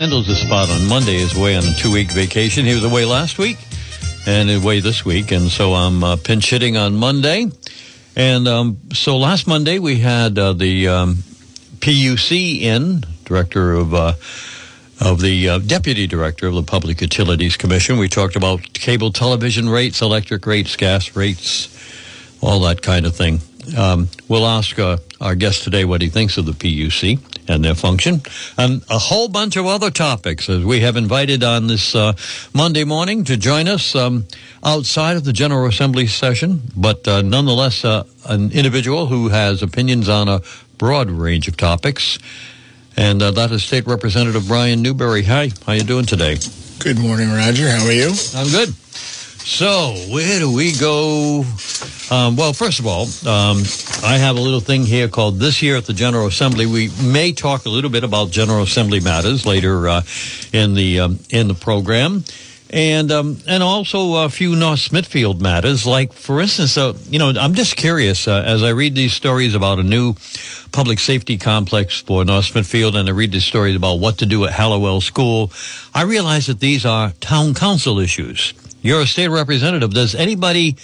handles the spot on Monday is away on a two week vacation. He was away last week and away this week. And so I'm uh, pinch hitting on Monday. And um, so last Monday we had uh, the um, PUC in, director of. Uh, of the uh, deputy director of the Public Utilities Commission. We talked about cable television rates, electric rates, gas rates, all that kind of thing. Um, we'll ask uh, our guest today what he thinks of the PUC and their function, and a whole bunch of other topics as we have invited on this uh, Monday morning to join us um, outside of the General Assembly session, but uh, nonetheless uh, an individual who has opinions on a broad range of topics. And uh, that is State Representative Brian Newberry. Hi, how you doing today? Good morning, Roger. How are you? I'm good. So, where do we go? Um, well, first of all, um, I have a little thing here called This Year at the General Assembly. We may talk a little bit about General Assembly matters later uh, in the um, in the program. And um, and also a few North Smithfield matters, like for instance, uh, you know, I'm just curious uh, as I read these stories about a new public safety complex for North Smithfield, and I read these stories about what to do at Halliwell School. I realize that these are town council issues you're a state representative. Does anybody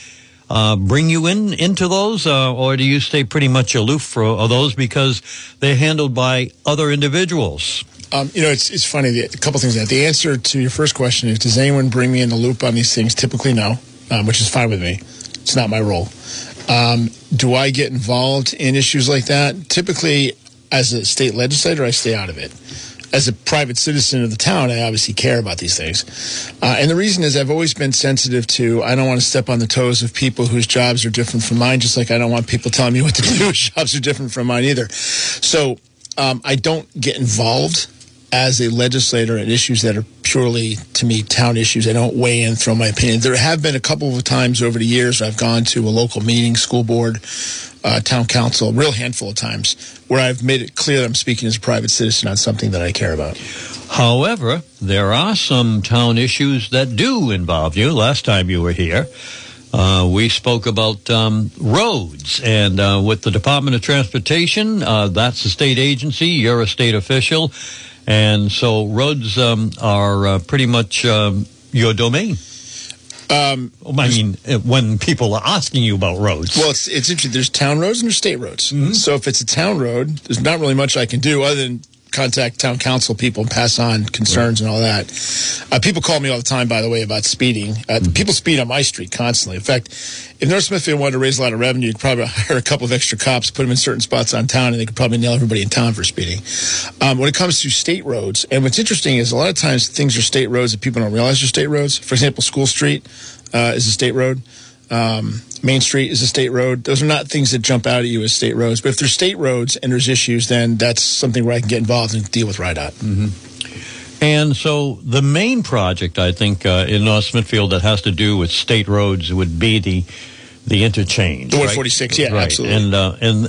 uh, bring you in into those, uh, or do you stay pretty much aloof for those because they're handled by other individuals? Um, you know, it's it's funny. a couple things. That the answer to your first question is: Does anyone bring me in the loop on these things? Typically, no, um, which is fine with me. It's not my role. Um, do I get involved in issues like that? Typically, as a state legislator, I stay out of it as a private citizen of the town, I obviously care about these things. Uh, and the reason is I've always been sensitive to, I don't want to step on the toes of people whose jobs are different from mine, just like I don't want people telling me what to do whose jobs are different from mine either. So um, I don't get involved as a legislator in issues that are purely, to me, town issues. I don't weigh in, throw my opinion. There have been a couple of times over the years I've gone to a local meeting, school board, uh, town council, a real handful of times, where I've made it clear that I'm speaking as a private citizen on something that I care about. However, there are some town issues that do involve you. Last time you were here, uh, we spoke about um, roads, and uh, with the Department of Transportation, uh, that's a state agency. You're a state official, and so roads um, are uh, pretty much um, your domain. Um, I mean, uh, when people are asking you about roads. Well, it's, it's interesting. There's town roads and there's state roads. Mm-hmm. So if it's a town road, there's not really much I can do other than contact town council people and pass on concerns right. and all that. Uh, people call me all the time, by the way, about speeding. Uh, mm-hmm. People speed on my street constantly. In fact, if North Smithfield wanted to raise a lot of revenue, you'd probably hire a couple of extra cops, put them in certain spots on town, and they could probably nail everybody in town for speeding. Um, when it comes to state roads, and what's interesting is a lot of times things are state roads that people don't realize are state roads. For example, School Street uh, is a state road. Um, Main Street is a state road. Those are not things that jump out at you as state roads. But if there's state roads and there's issues, then that's something where I can get involved and deal with RIDOT. Mm-hmm. And so the main project, I think, uh, in North Smithfield that has to do with state roads would be the the interchange. The 146, right? yeah, right. absolutely. And uh, and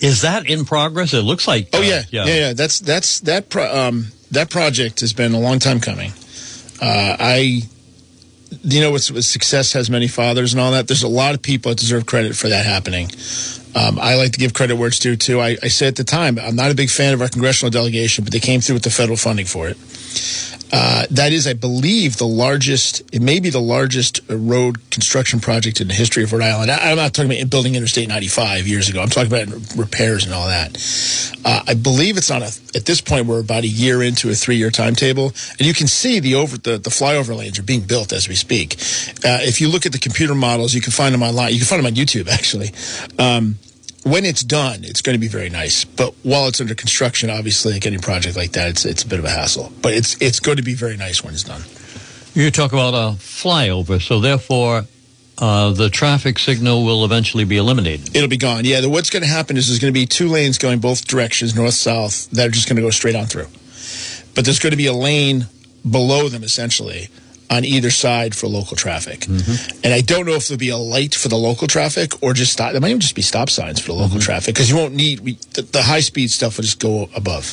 is that in progress? It looks like. Oh uh, yeah, yeah, yeah, yeah. That's that's that pro- um, that project has been a long time coming. Uh, I you know, with, success has many fathers and all that. There's a lot of people that deserve credit for that happening. Um, I like to give credit where it's due too. I, I said at the time, I'm not a big fan of our congressional delegation, but they came through with the federal funding for it. Uh, that is, I believe, the largest, it may be the largest road construction project in the history of Rhode Island. I, am not talking about building Interstate 95 years ago. I'm talking about repairs and all that. Uh, I believe it's on a, at this point, we're about a year into a three year timetable. And you can see the over, the, the flyover lanes are being built as we speak. Uh, if you look at the computer models, you can find them online. You can find them on YouTube, actually. Um, when it's done, it's going to be very nice. But while it's under construction, obviously, like any project like that, it's it's a bit of a hassle. But it's it's going to be very nice when it's done. You talk about a flyover, so therefore. Uh, the traffic signal will eventually be eliminated. It'll be gone. Yeah. The, what's going to happen is there's going to be two lanes going both directions, north south, that are just going to go straight on through. But there's going to be a lane below them, essentially, on either side for local traffic. Mm-hmm. And I don't know if there'll be a light for the local traffic or just stop. There might even just be stop signs for the local mm-hmm. traffic because you won't need we, the, the, high speed stuff will just go above.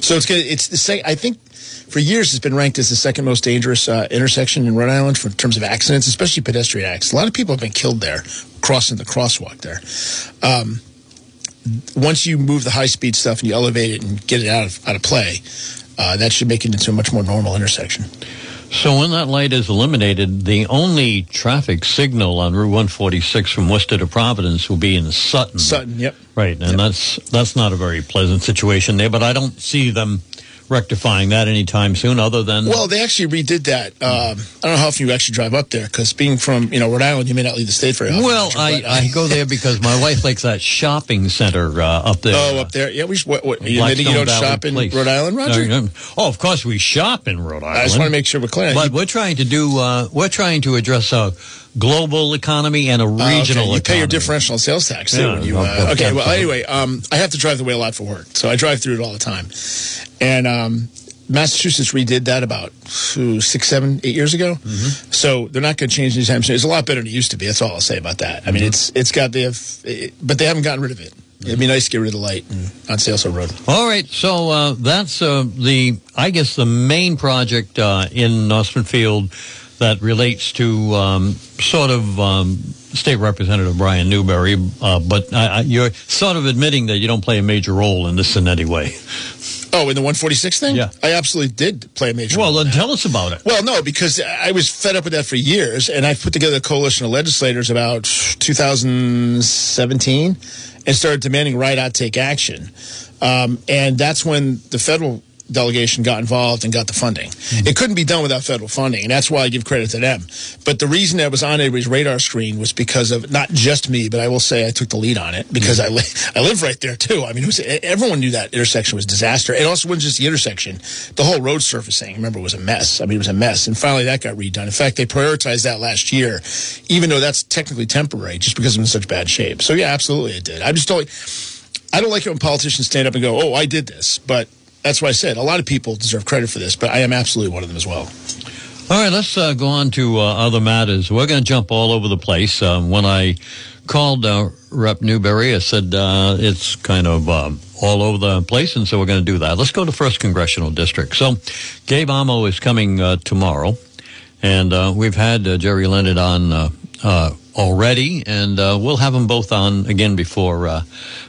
So it's gonna it's the same. I think for years it's been ranked as the second most dangerous uh, intersection in Rhode Island for in terms of accidents, especially pedestrian accidents. A lot of people have been killed there crossing the crosswalk there. Um, once you move the high speed stuff and you elevate it and get it out of out of play, uh, that should make it into a much more normal intersection. So when that light is eliminated, the only traffic signal on Route 146 from Worcester to Providence will be in Sutton. Sutton, yep. Right, and Yep. that's that's not a very pleasant situation there. But I don't see them rectifying that anytime soon, other than Well, they actually redid that. Um, I don't know how often you actually drive up there because being from you know Rhode Island, you may not leave the state very often. Well, I, uh, I go there because my wife likes that shopping center uh, up there. Oh, up there. Yeah, we. Should, what, what, you you don't Valley shop in Place. Rhode Island, Roger? No, no. Oh, of course we shop in Rhode Island. I just want to make sure we're clear. But we're trying to do. Uh, we're trying to address a global economy and a Uh, okay. regional You pay your differential sales tax too. Yeah, you, uh, okay. Well, anyway, um, I have to drive the way a lot for work, so I drive through it all the time. And um, Massachusetts redid that about ooh, six, seven, eight years ago. Mm-hmm. So they're not going to change anytime soon. It's a lot better than it used to be. That's all I'll say about that. I mean, Mm-hmm. it's it's got they have, it, but they haven't gotten rid of it. It'd be nice to get rid of the light and, on Salesville Road. All right, so uh, that's uh, the, I guess, the main project uh, in North Smithfield that relates to um, sort of um, State Representative Brian Newberry. Uh, but I, I, you're sort of admitting that you don't play a major role in this in any way. Oh, in the 146 thing? Yeah. I absolutely did play a major Well, role. then tell us about it. Well, no, because I was fed up with that for years, and I put together a coalition of legislators about 2017 and started demanding RIDOT take action. Um, and that's when the federal delegation got involved and got the funding. Mm-hmm. It couldn't be done without federal funding, and that's why I give credit to them. But the reason that was on everybody's radar screen was because of not just me, but I will say I took the lead on it because mm-hmm. I li- I live right there too. I mean, was everyone knew that intersection was a disaster. It also wasn't just the intersection; the whole road surfacing. Remember, was a mess. I mean, it was a mess, and finally that got redone. In fact, they prioritized that last year, even though that's technically temporary, just because it was in such bad shape. So yeah, absolutely, it did. I just don't. I don't like it when politicians stand up and go, "Oh, I did this," but that's why I said a lot of people deserve credit for this, but I am absolutely one of them as well. All right, let's uh, go on to uh, other matters. We're going to jump all over the place. Um, when I called uh, Rep. Newberry, I said uh, it's kind of um, all over the place, and so we're going to do that. Let's go to First Congressional District. So, Gabe Amo is coming uh, tomorrow, and we've had Gerry Leonard on already, and we'll have them both on again before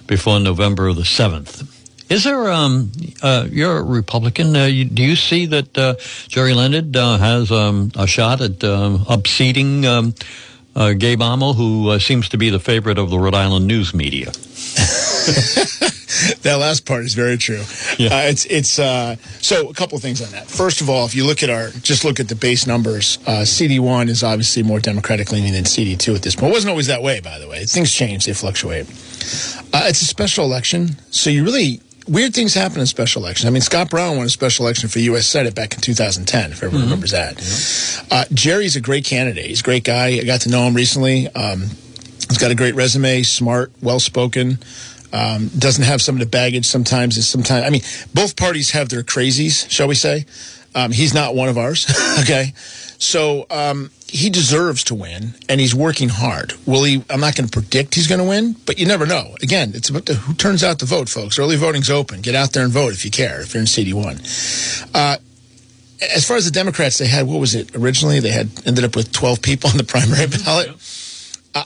before November the seventh. Is there? Um, uh, you're a Republican. Uh, you, do you see that uh, Gerry Leonard uh, has um, a shot at um, upseating um, uh, Gabe Amo, who uh, seems to be the favorite of the Rhode Island news media? That last part is very true. Yeah. Uh, it's it's uh, so a couple of things on that. First of all, if you look at our just look at the base numbers, uh, CD one is obviously more Democratic leaning than CD two at this point. It wasn't always that way, by the way. Things change; they fluctuate. Uh, it's a special election, so you really weird things happen in special elections. I mean, Scott Brown won a special election for U.S. Senate back in 2010, if everyone remembers that. Uh, Gerry's a great candidate. He's a great guy. I got to know him recently. Um, he's got a great resume, smart, well spoken. Um, doesn't have some of the baggage sometimes. Is sometimes I mean, both parties have their crazies, shall we say? Um, he's not one of ours. okay, so um, he deserves to win, and he's working hard. Will he? I'm not going to predict he's going to win, but you never know. Again, it's about the, who turns out to vote, folks. Early voting's open. Get out there and vote if you care. If you're in CD one. Uh, as far as the Democrats, they had what was it originally? They had ended up with 12 people on the primary ballot.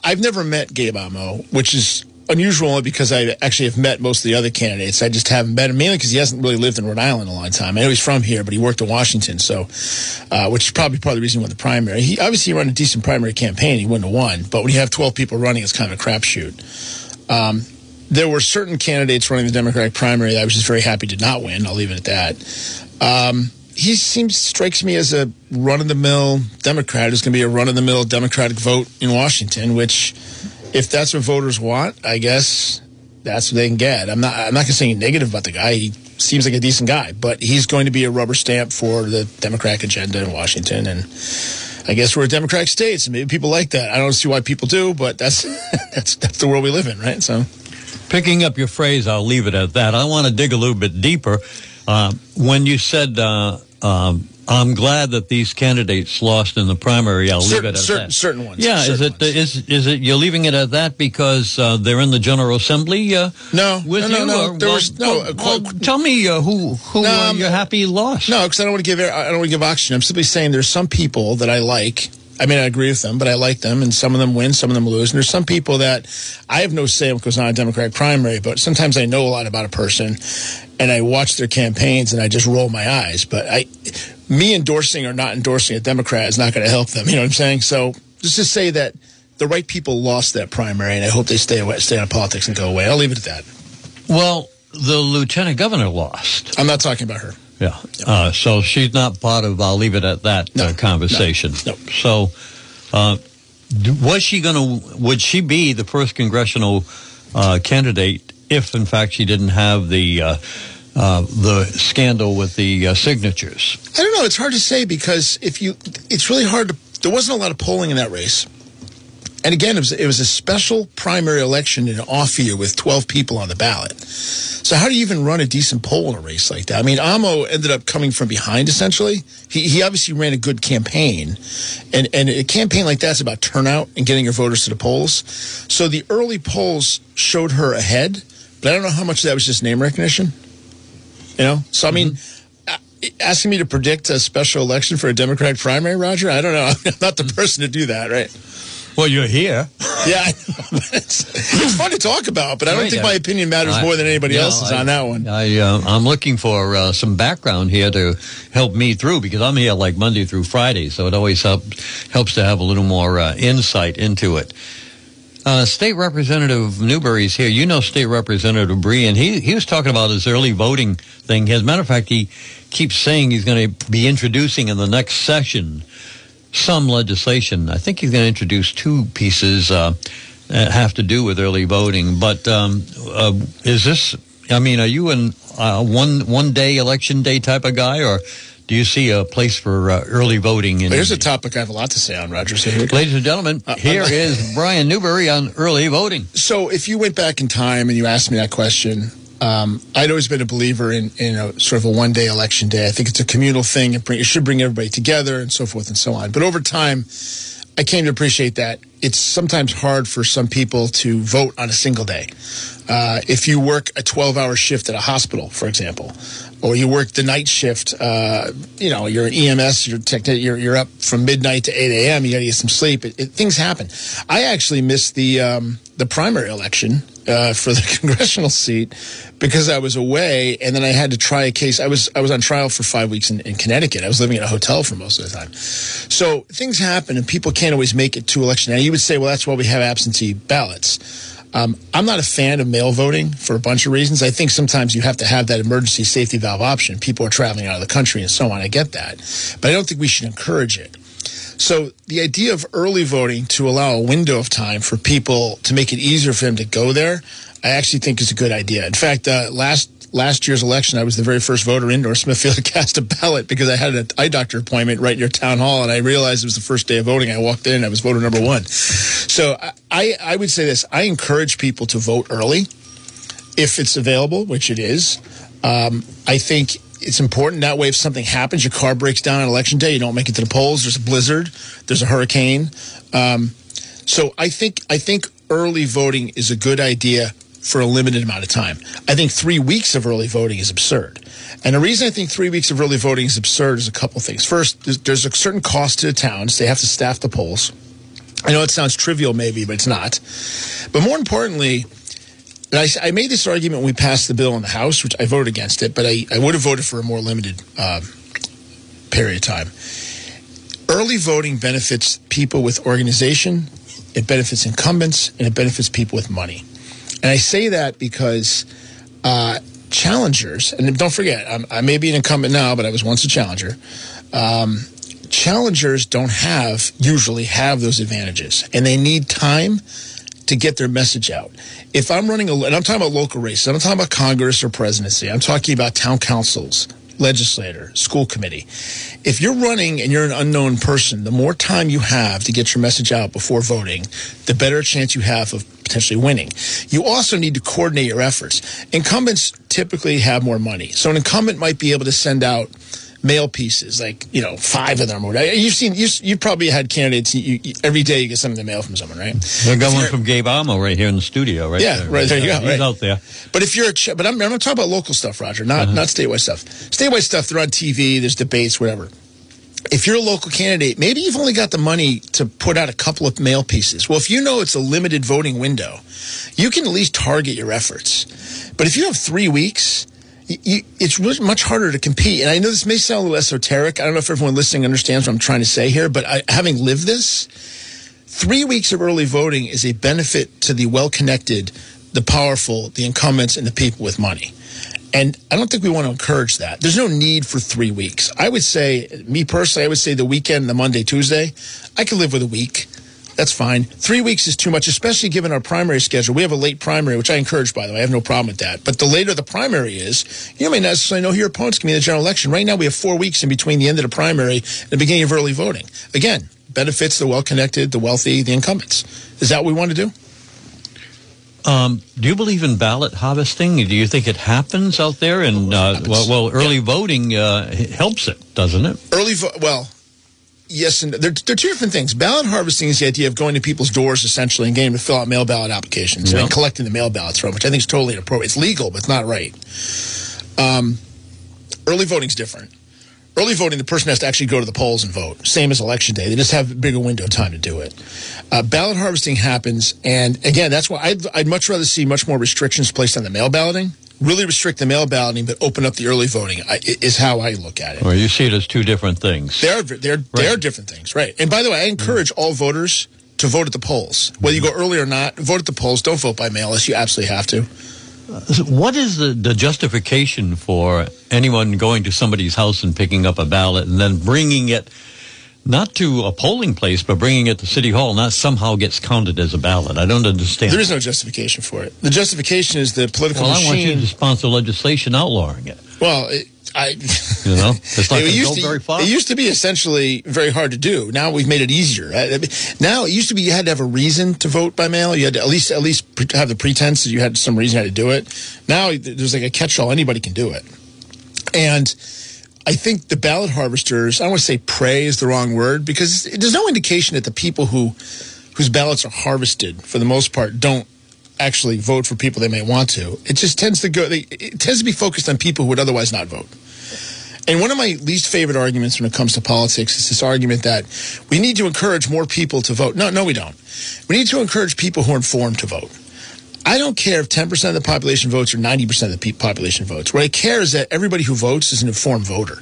I've never met Gabe Amo, which is unusual only because I actually have met most of the other candidates. I just haven't met him mainly because he hasn't really lived in Rhode Island a long time. I know he's from here, but he worked in Washington, so uh, which is probably part of the reason he won the primary. He obviously ran a decent primary campaign. He wouldn't have won, but when you have 12 people running, it's kind of a crapshoot. Um, there were certain candidates running the Democratic primary that I was just very happy did not win. I'll leave it at that. Um, he seems strikes me as a run of the mill Democrat. Is going to be a run of the mill Democratic vote in Washington, which, if that's what voters want, I guess that's what they can get. I'm not. I'm not going to say anything negative about the guy. He seems like a decent guy, but he's going to be a rubber stamp for the Democratic agenda in Washington, and I guess we're a Democratic state, so maybe people like that. I don't see why people do, but that's that's that's the world we live in, right? So. Picking up your phrase, I'll leave it at that. I want to dig a little bit deeper. Uh, when you said, uh, um, I'm glad that these candidates lost in the primary, I'll Certain- leave it at certain- that. certain ones, Yeah, is certain it ones. is is it you're leaving it at that because uh, they're in the General Assembly? Uh, No, with no, no, you? no. or- There well, was- no, well, well, tell me uh, who who No, I'm- you're happy lost. No, because I don't want to give I don't want to give oxygen. I'm simply saying there's some people that I like I mean, I agree with them, but I like them, and some of them win, some of them lose. And there's some people that I have no say what goes on a Democratic primary, but sometimes I know a lot about a person, and I watch their campaigns, and I just roll my eyes. But I, me endorsing or not endorsing a Democrat is not going to help them. You know what I'm saying? So just to say that the right people lost that primary, and I hope they stay away, stay out of politics and go away. I'll leave it at that. Well, the lieutenant governor lost. I'm not talking about her. Yeah. Uh, so she's not part of. I'll leave it at that No, uh, conversation. no, no. So, uh, was she going to? Would she be the first congressional uh, candidate if, in fact, she didn't have the uh, the scandal with the uh, signatures? I don't know. It's hard to say because if you, it's really hard to. There wasn't a lot of polling in that race, and again, it was it was a special primary election in an off year with twelve people on the ballot. So how do you even run a decent poll in a race like that? I mean, Amo ended up coming from behind essentially. He he obviously ran a good campaign, and and a campaign like that's about turnout and getting your voters to the polls. So the early polls showed her ahead, but I don't know how much of that was just name recognition. You know, so I mean asking me to predict a special election for a Democratic primary, Roger? I don't know. I'm not the person to do that, right? Well, you're here. Yeah, it's, it's fun to talk about, but I don't Right, think yeah. my opinion matters I- more than anybody you know, else's I- on that one. I, uh, I'm looking for uh, some background here to help me through because I'm here like Monday through Friday, so it always help, helps to have a little more uh, insight into it. Uh, State Representative Newberry's here. You know State Representative Bree, and he, he was talking about his early voting thing. As a matter of fact, he keeps saying he's going to be introducing in the next session some legislation. I think he's going to introduce two pieces uh, that have to do with early voting. But um, uh, is this? I mean, are you an uh, one one day election day type of guy, or do you see a place for uh, early voting? In Here's a topic I have a lot to say on, Roger. So. Ladies and gentlemen, Uh, here I'm- is Brian Newberry on early voting. So if you went back in time and you asked me that question, um, I'd always been a believer in, in a sort of a one day election day. I think it's a communal thing. It, bring, it should bring everybody together and so forth and so on. But over time, I came to appreciate that it's sometimes hard for some people to vote on a single day. Uh, if you work a 12 hour shift at a hospital, for example, or you work the night shift, uh, you know, you're an EMS, you're, tech, you're, you're up from midnight to 8 a.m., you got to get some sleep. It, it, things happen. I actually missed the, um, the primary election uh, for the congressional seat because I was away, and then I had to try a case. I was I was on trial for five weeks in, in Connecticut. I was living in a hotel for most of the time. So things happen, and people can't always make it to election. Now you would say, well, that's why we have absentee ballots. Um, I'm not a fan of mail voting for a bunch of reasons. I think sometimes you have to have that emergency safety valve option. People are traveling out of the country and so on. I get that, but I don't think we should encourage it. So the idea of early voting to allow a window of time for people to make it easier for them to go there, I actually think is a good idea. In fact, uh, last last year's election, I was the very first voter in North Smithfield to cast a ballot because I had an eye doctor appointment right near town hall, and I realized it was the first day of voting. I walked in, I was voter number one. So I I, I would say this: I encourage people to vote early if it's available, which it is. Um, I think it's important that way. If something happens, your car breaks down on election day, you don't make it to the polls. There's a blizzard, there's a hurricane. Um, so I think I think early voting is a good idea for a limited amount of time. I think three weeks of early voting is absurd. And the reason I think three weeks of early voting is absurd is a couple things. First, there's, a certain cost to the towns. They have to staff the polls. I know it sounds trivial, maybe, but it's not. But more importantly, I, I made this argument when we passed the bill in the House, which I voted against it, but I, I would have voted for a more limited uh, period of time. Early voting benefits people with organization, it benefits incumbents, and it benefits people with money. And I say that because uh, challengers, and don't forget, I'm, I may be an incumbent now, but I was once a challenger. Um, challengers don't have usually have those advantages, and they need time to get their message out. If I'm running a, and I'm talking about local races, I'm not talking about Congress or presidency. I'm talking about town councils, legislator, school committee. If you're running and you're an unknown person, the more time you have to get your message out before voting, the better chance you have of potentially winning. You also need to coordinate your efforts. Incumbents typically have more money. So an incumbent might be able to send out mail pieces, like you know, five of them. Or whatever. You've seen, you you probably had candidates. You, you, every day you get something in the mail from someone, right? If one from Gabe Amo right here in the studio, right Yeah, there. right there you go, He's right. out there. But if you're a, ch- but I'm, I'm not talking about local stuff, Roger, not uh-huh. not statewide stuff. Statewide stuff, they're on TV. There's debates, whatever. if you're a local candidate, maybe you've only got the money to put out a couple of mail pieces. Well, if you know it's a limited voting window, you can at least target your efforts. But if you have three weeks, you, it's really much harder to compete. And I know this may sound a little esoteric. I don't know if everyone listening understands what I'm trying to say here, but I, having lived this, three weeks of early voting is a benefit to the well connected, the powerful, the incumbents, and the people with money. And I don't think we want to encourage that. There's no need for three weeks. I would say, me personally, I would say the weekend, the Monday, Tuesday, I could live with a week. That's fine. Three weeks is too much, especially given our primary schedule. We have a late primary, which I encourage, by the way. I have no problem with that. But the later the primary is, you may not necessarily know who your opponent's going to be in the general election. Right now, we have four weeks in between the end of the primary and the beginning of early voting. Again, benefits the well connected, the wealthy, the incumbents. Is that what we want to do? Um, do you believe in ballot harvesting? Do you think it happens out there? And uh, well, well, early yeah. voting uh, helps it, doesn't it? Early, vo- well, yes, and they're, they're two different things. Ballot harvesting is the idea of going to people's doors essentially and getting them to fill out mail ballot applications and collecting the mail ballots from, which I think is totally inappropriate. It's legal, but it's not right. Um, early voting is different early voting, the person has to actually go to the polls and vote, same as election day. They just have a bigger window of time to do it. Uh, ballot harvesting happens, and again, that's why I'd, I'd, much rather see much more restrictions placed on the mail balloting. Really restrict the mail balloting, but open up the early voting I, is how I look at it. Well, you see it as two different things. They're they're right. they are different things, right? And by the way, I encourage mm. all voters to vote at the polls, whether you go early or not. Vote at the polls. Don't vote by mail unless you absolutely have to. What is the, the justification for anyone going to somebody's house and picking up a ballot and then bringing it not to a polling place, but bringing it to City Hall, not somehow gets counted as a ballot. I don't understand. There is no justification for it. The justification is the political well, machine. I want you to sponsor legislation outlawing it. Well, it, I, you know, it's not it used to, very far. It used to be essentially very hard to do. Now we've made it easier. Now it used to be you had to have a reason to vote by mail. You had to at least at least have the pretense that you had some reason to do it. Now there's like a catch-all; anybody can do it. And I think the ballot harvesters. I don't want to say "prey" is the wrong word because there's no indication that the people who whose ballots are harvested, for the most part, don't actually vote for people they may want to. It just tends to go. It tends to be focused on people who would otherwise not vote. And one of my least favorite arguments when it comes to politics is this argument that we need to encourage more people to vote. No, no, we don't. We need to encourage people who are informed to vote. I don't care if 10% of the population votes or 90% of the population votes. What I care is that everybody who votes is an informed voter.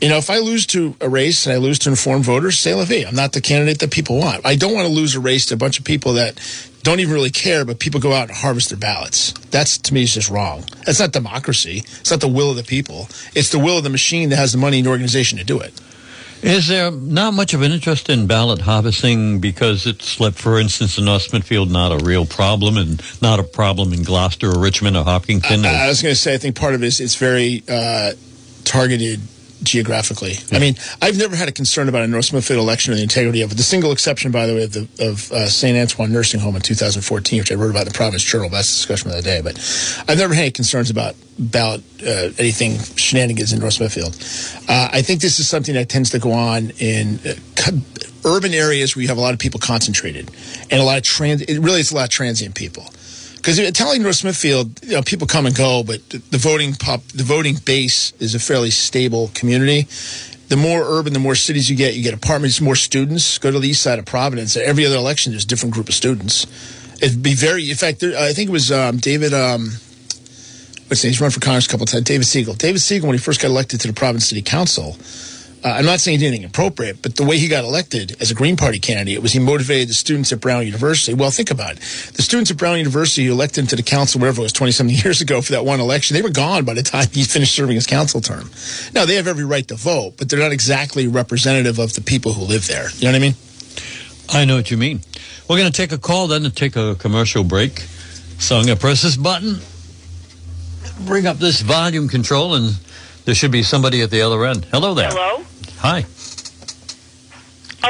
You know, if I lose to a race and I lose to informed voters, say la vie. I'm not the candidate that people want. I don't want to lose a race to a bunch of people that don't even really care, but people go out and harvest their ballots. That's to me is just wrong. That's not democracy. It's not the will of the people. It's the will of the machine that has the money and the organization to do it. Is there not much of an interest in ballot harvesting because it's, for instance, in North not a real problem and not a problem in Gloucester or Richmond or Hopkinton? I, I was going to say, I think part of it is it's very uh, targeted geographically. Yeah. I mean, I've never had a concern about a North Smithfield election or the integrity of it. The single exception, by the way, of, the, of uh, St. Antoine Nursing Home in 2014, which I wrote about in the Providence Journal. That's the discussion of the day. But I've never had any concerns about ballot uh, anything shenanigans in North Smithfield. Uh, I think this is something that tends to go on in uh, urban areas where you have a lot of people concentrated and a lot of trans. It really is a lot of transient people because Italian North Smithfield, you know, people come and go, but the voting pop, the voting base is a fairly stable community. The more urban, the more cities you get, you get apartments, more students. Go to the east side of Providence. Every other election, there's a different group of students. It'd be very, in fact, there, I think it was um, David. Um, what's his name? He's run for Congress a couple times. David Segal. David Segal, when he first got elected to the Providence City Council, uh, I'm not saying he did anything appropriate, but the way he got elected as a Green Party candidate was he motivated the students at Brown University. Well, think about it. The students at Brown University who elected him to the council, wherever it was, 20 something years ago for that one election, they were gone by the time he finished serving his council term. Now, they have every right to vote, but they're not exactly representative of the people who live there. You know what I mean? I know what you mean. We're going to take a call then to take a commercial break. So I'm going to press this button, bring up this volume control, and there should be somebody at the other end. Hello there. Hello. Hi.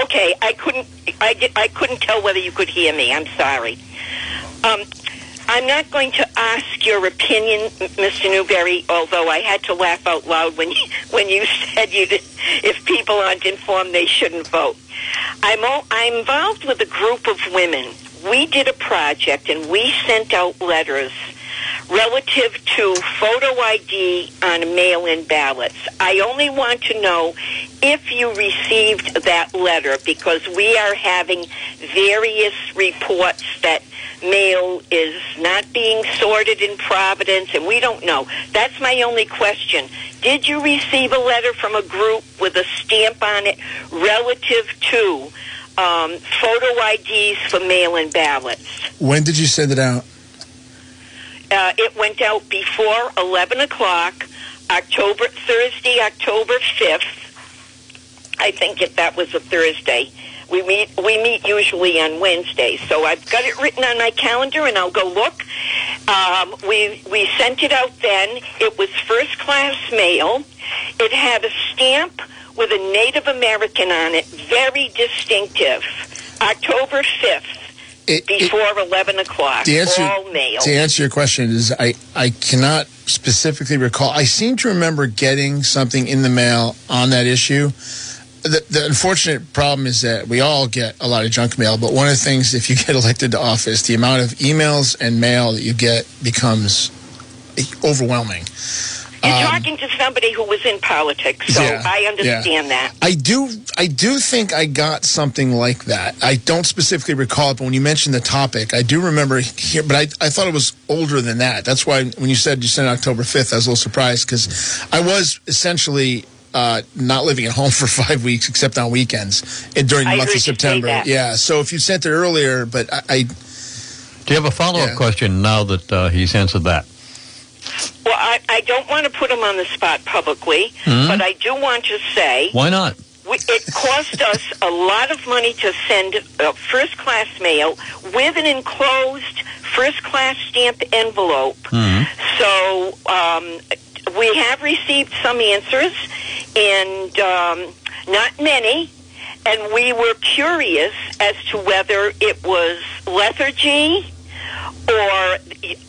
Okay, I couldn't. I did, I couldn't tell whether you could hear me. I'm sorry. Um, I'm not going to ask your opinion, Mr. Newberry. Although I had to laugh out loud when you, when you said you did, if people aren't informed, they shouldn't vote. I'm all, I'm involved with a group of women. We did a project and we sent out letters relative to photo ID on mail-in ballots. I only want to know if you received that letter because we are having various reports that mail is not being sorted in Providence and we don't know. That's my only question. Did you receive a letter from a group with a stamp on it relative to um, photo IDs for mail-in ballots? When did you send it out? Uh, it went out before 11 o'clock, October Thursday, October 5th. I think if that was a Thursday. We meet we meet usually on Wednesdays, so I've got it written on my calendar, and I'll go look. Um, we we sent it out then. It was first class mail. It had a stamp with a Native American on it, very distinctive. October fifth. It- it- Before eleven o'clock, The answer, all mail. to answer your question is I, I cannot specifically recall. I seem to remember getting something in the mail on that issue. The, the unfortunate problem is that we all get a lot of junk mail, but one of the things, if you get elected to office, the amount of emails and mail that you get becomes overwhelming. You're Um, talking to somebody who was in politics, so Yeah, I understand yeah. that. I do, I do think I got something like that. I don't specifically recall it, but when you mentioned the topic, I do remember here. But I, I thought it was older than that. That's why when you said you sent October fifth, I was a little surprised because I was essentially uh, not living at home for five weeks except on weekends and during the I month of September. Yeah. So if you sent it earlier, but I, I Do you have a follow up Yeah. question now that uh, he's answered that? Well, I, I don't want to put him on the spot publicly, Hmm? but I do want to say Why not? we, it cost us a lot of money to send uh, first class mail with an enclosed first class stamp envelope. So um, we have received some answers, and um, not many. And we were curious as to whether it was lethargy or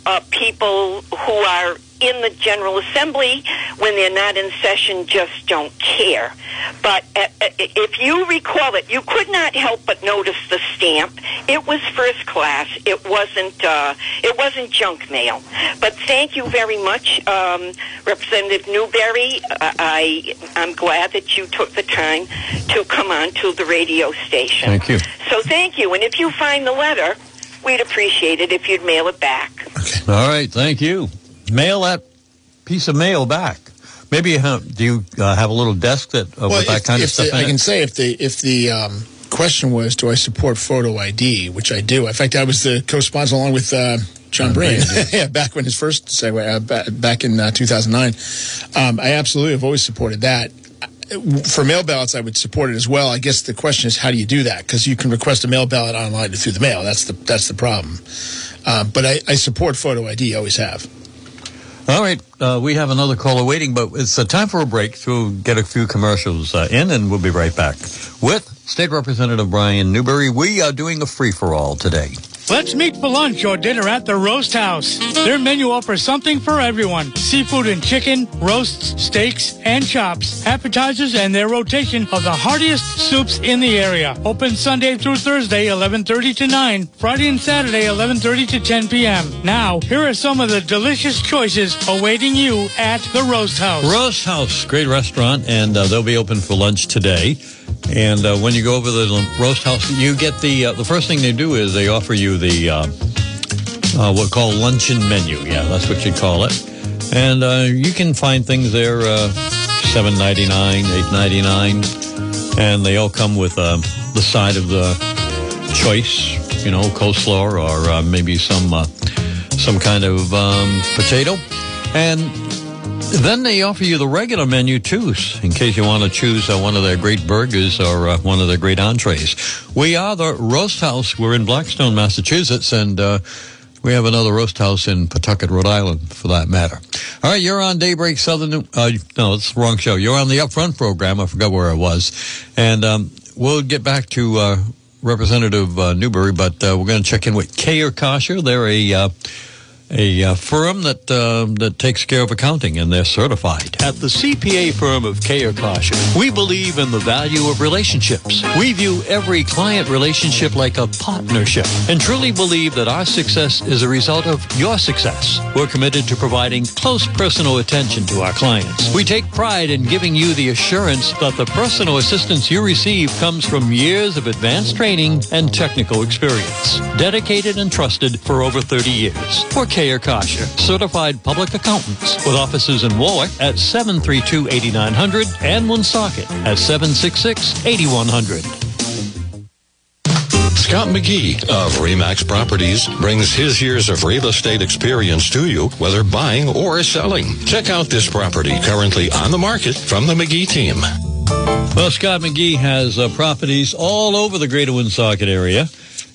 uh, people who are in the General Assembly when they're not in session just don't care. But uh, uh, if you recall it, you could not help but notice the stamp. It was first class. It wasn't. Uh, it wasn't junk mail. But thank you very much, um, Representative Newberry. Uh, I I'm glad that you took the time to come on to the radio station. Thank you. So thank you. And if you find the letter, we'd appreciate it if you'd mail it back. All right, thank you. Mail that piece of mail back. Maybe you have, do you uh, have a little desk that uh, with that if- kind of stuff the- I it? can say if the if the um, question was, do I support photo ID, which I do. In fact, I was the co-sponsor along with uh, Jon Brien. yeah, back when his first segue, uh, back in uh, 2009. Um, I absolutely have always supported that. For mail ballots, I would support it as well. I guess the question is, how do you do that? Because you can request a mail ballot online through the mail. That's the that's the problem. Uh, but I, I support photo ID. Always have. All right, uh, we have another caller waiting, but it's uh, time for a break to get a few commercials uh, in, and we'll be right back with State Representative Brian Newberry. We are doing a free for all today. Let's meet for lunch or dinner at the Roast House. Their menu offers something for everyone. Seafood and chicken, roasts, steaks, and chops, appetizers, and their rotation of the heartiest soups in the area. Open Sunday through Thursday, 11.30 to 9. Friday and Saturday, 11.30 to 10 p.m. Now, here are some of the delicious choices awaiting you at the Roast House. Roast House, great restaurant, and uh, they'll be open for lunch today. And uh, when you go over to the Roast House, you get the uh, the first thing they do is they offer you the uh, uh, what called luncheon menu. Yeah, that's what you call it. And uh, you can find things there uh, seven ninety nine, eight ninety nine, and they all come with the side of the choice, you know, coleslaw or maybe some some kind of um, potato, and then they offer you the regular menu too, in case you want to choose uh, one of their great burgers or uh, one of their great entrees. We are the Roast House. We're in Blackstone, Massachusetts, and uh, we have another roast house in Pawtucket, Rhode Island, for that matter. All right, you're on Daybreak Southern. Uh, no, it's the wrong show. You're on the Upfront program. I forgot where I was, and um, we'll get back to uh, Representative uh, Newberry, but we're going to check in with Cayer Caccia. They're a a uh, firm that uh, that takes care of accounting, and they're certified. At the CPA firm of Cayer Caccia, we believe in the value of relationships. We view every client relationship like a partnership, and truly believe that our success is a result of your success. We're committed to providing close personal attention to our clients. We take pride in giving you the assurance that the personal assistance you receive comes from years of advanced training and technical experience, dedicated and trusted for over 30 years. We're Caccia, certified public accountants with offices in Warwick at 732-8900 and Woonsocket at 766-8100. Scott McGee of Remax Properties brings his years of real estate experience to you, whether buying or selling. Check out this property currently on the market from the McGee team. Well, Scott McGee has uh, properties all over the greater Woonsocket area.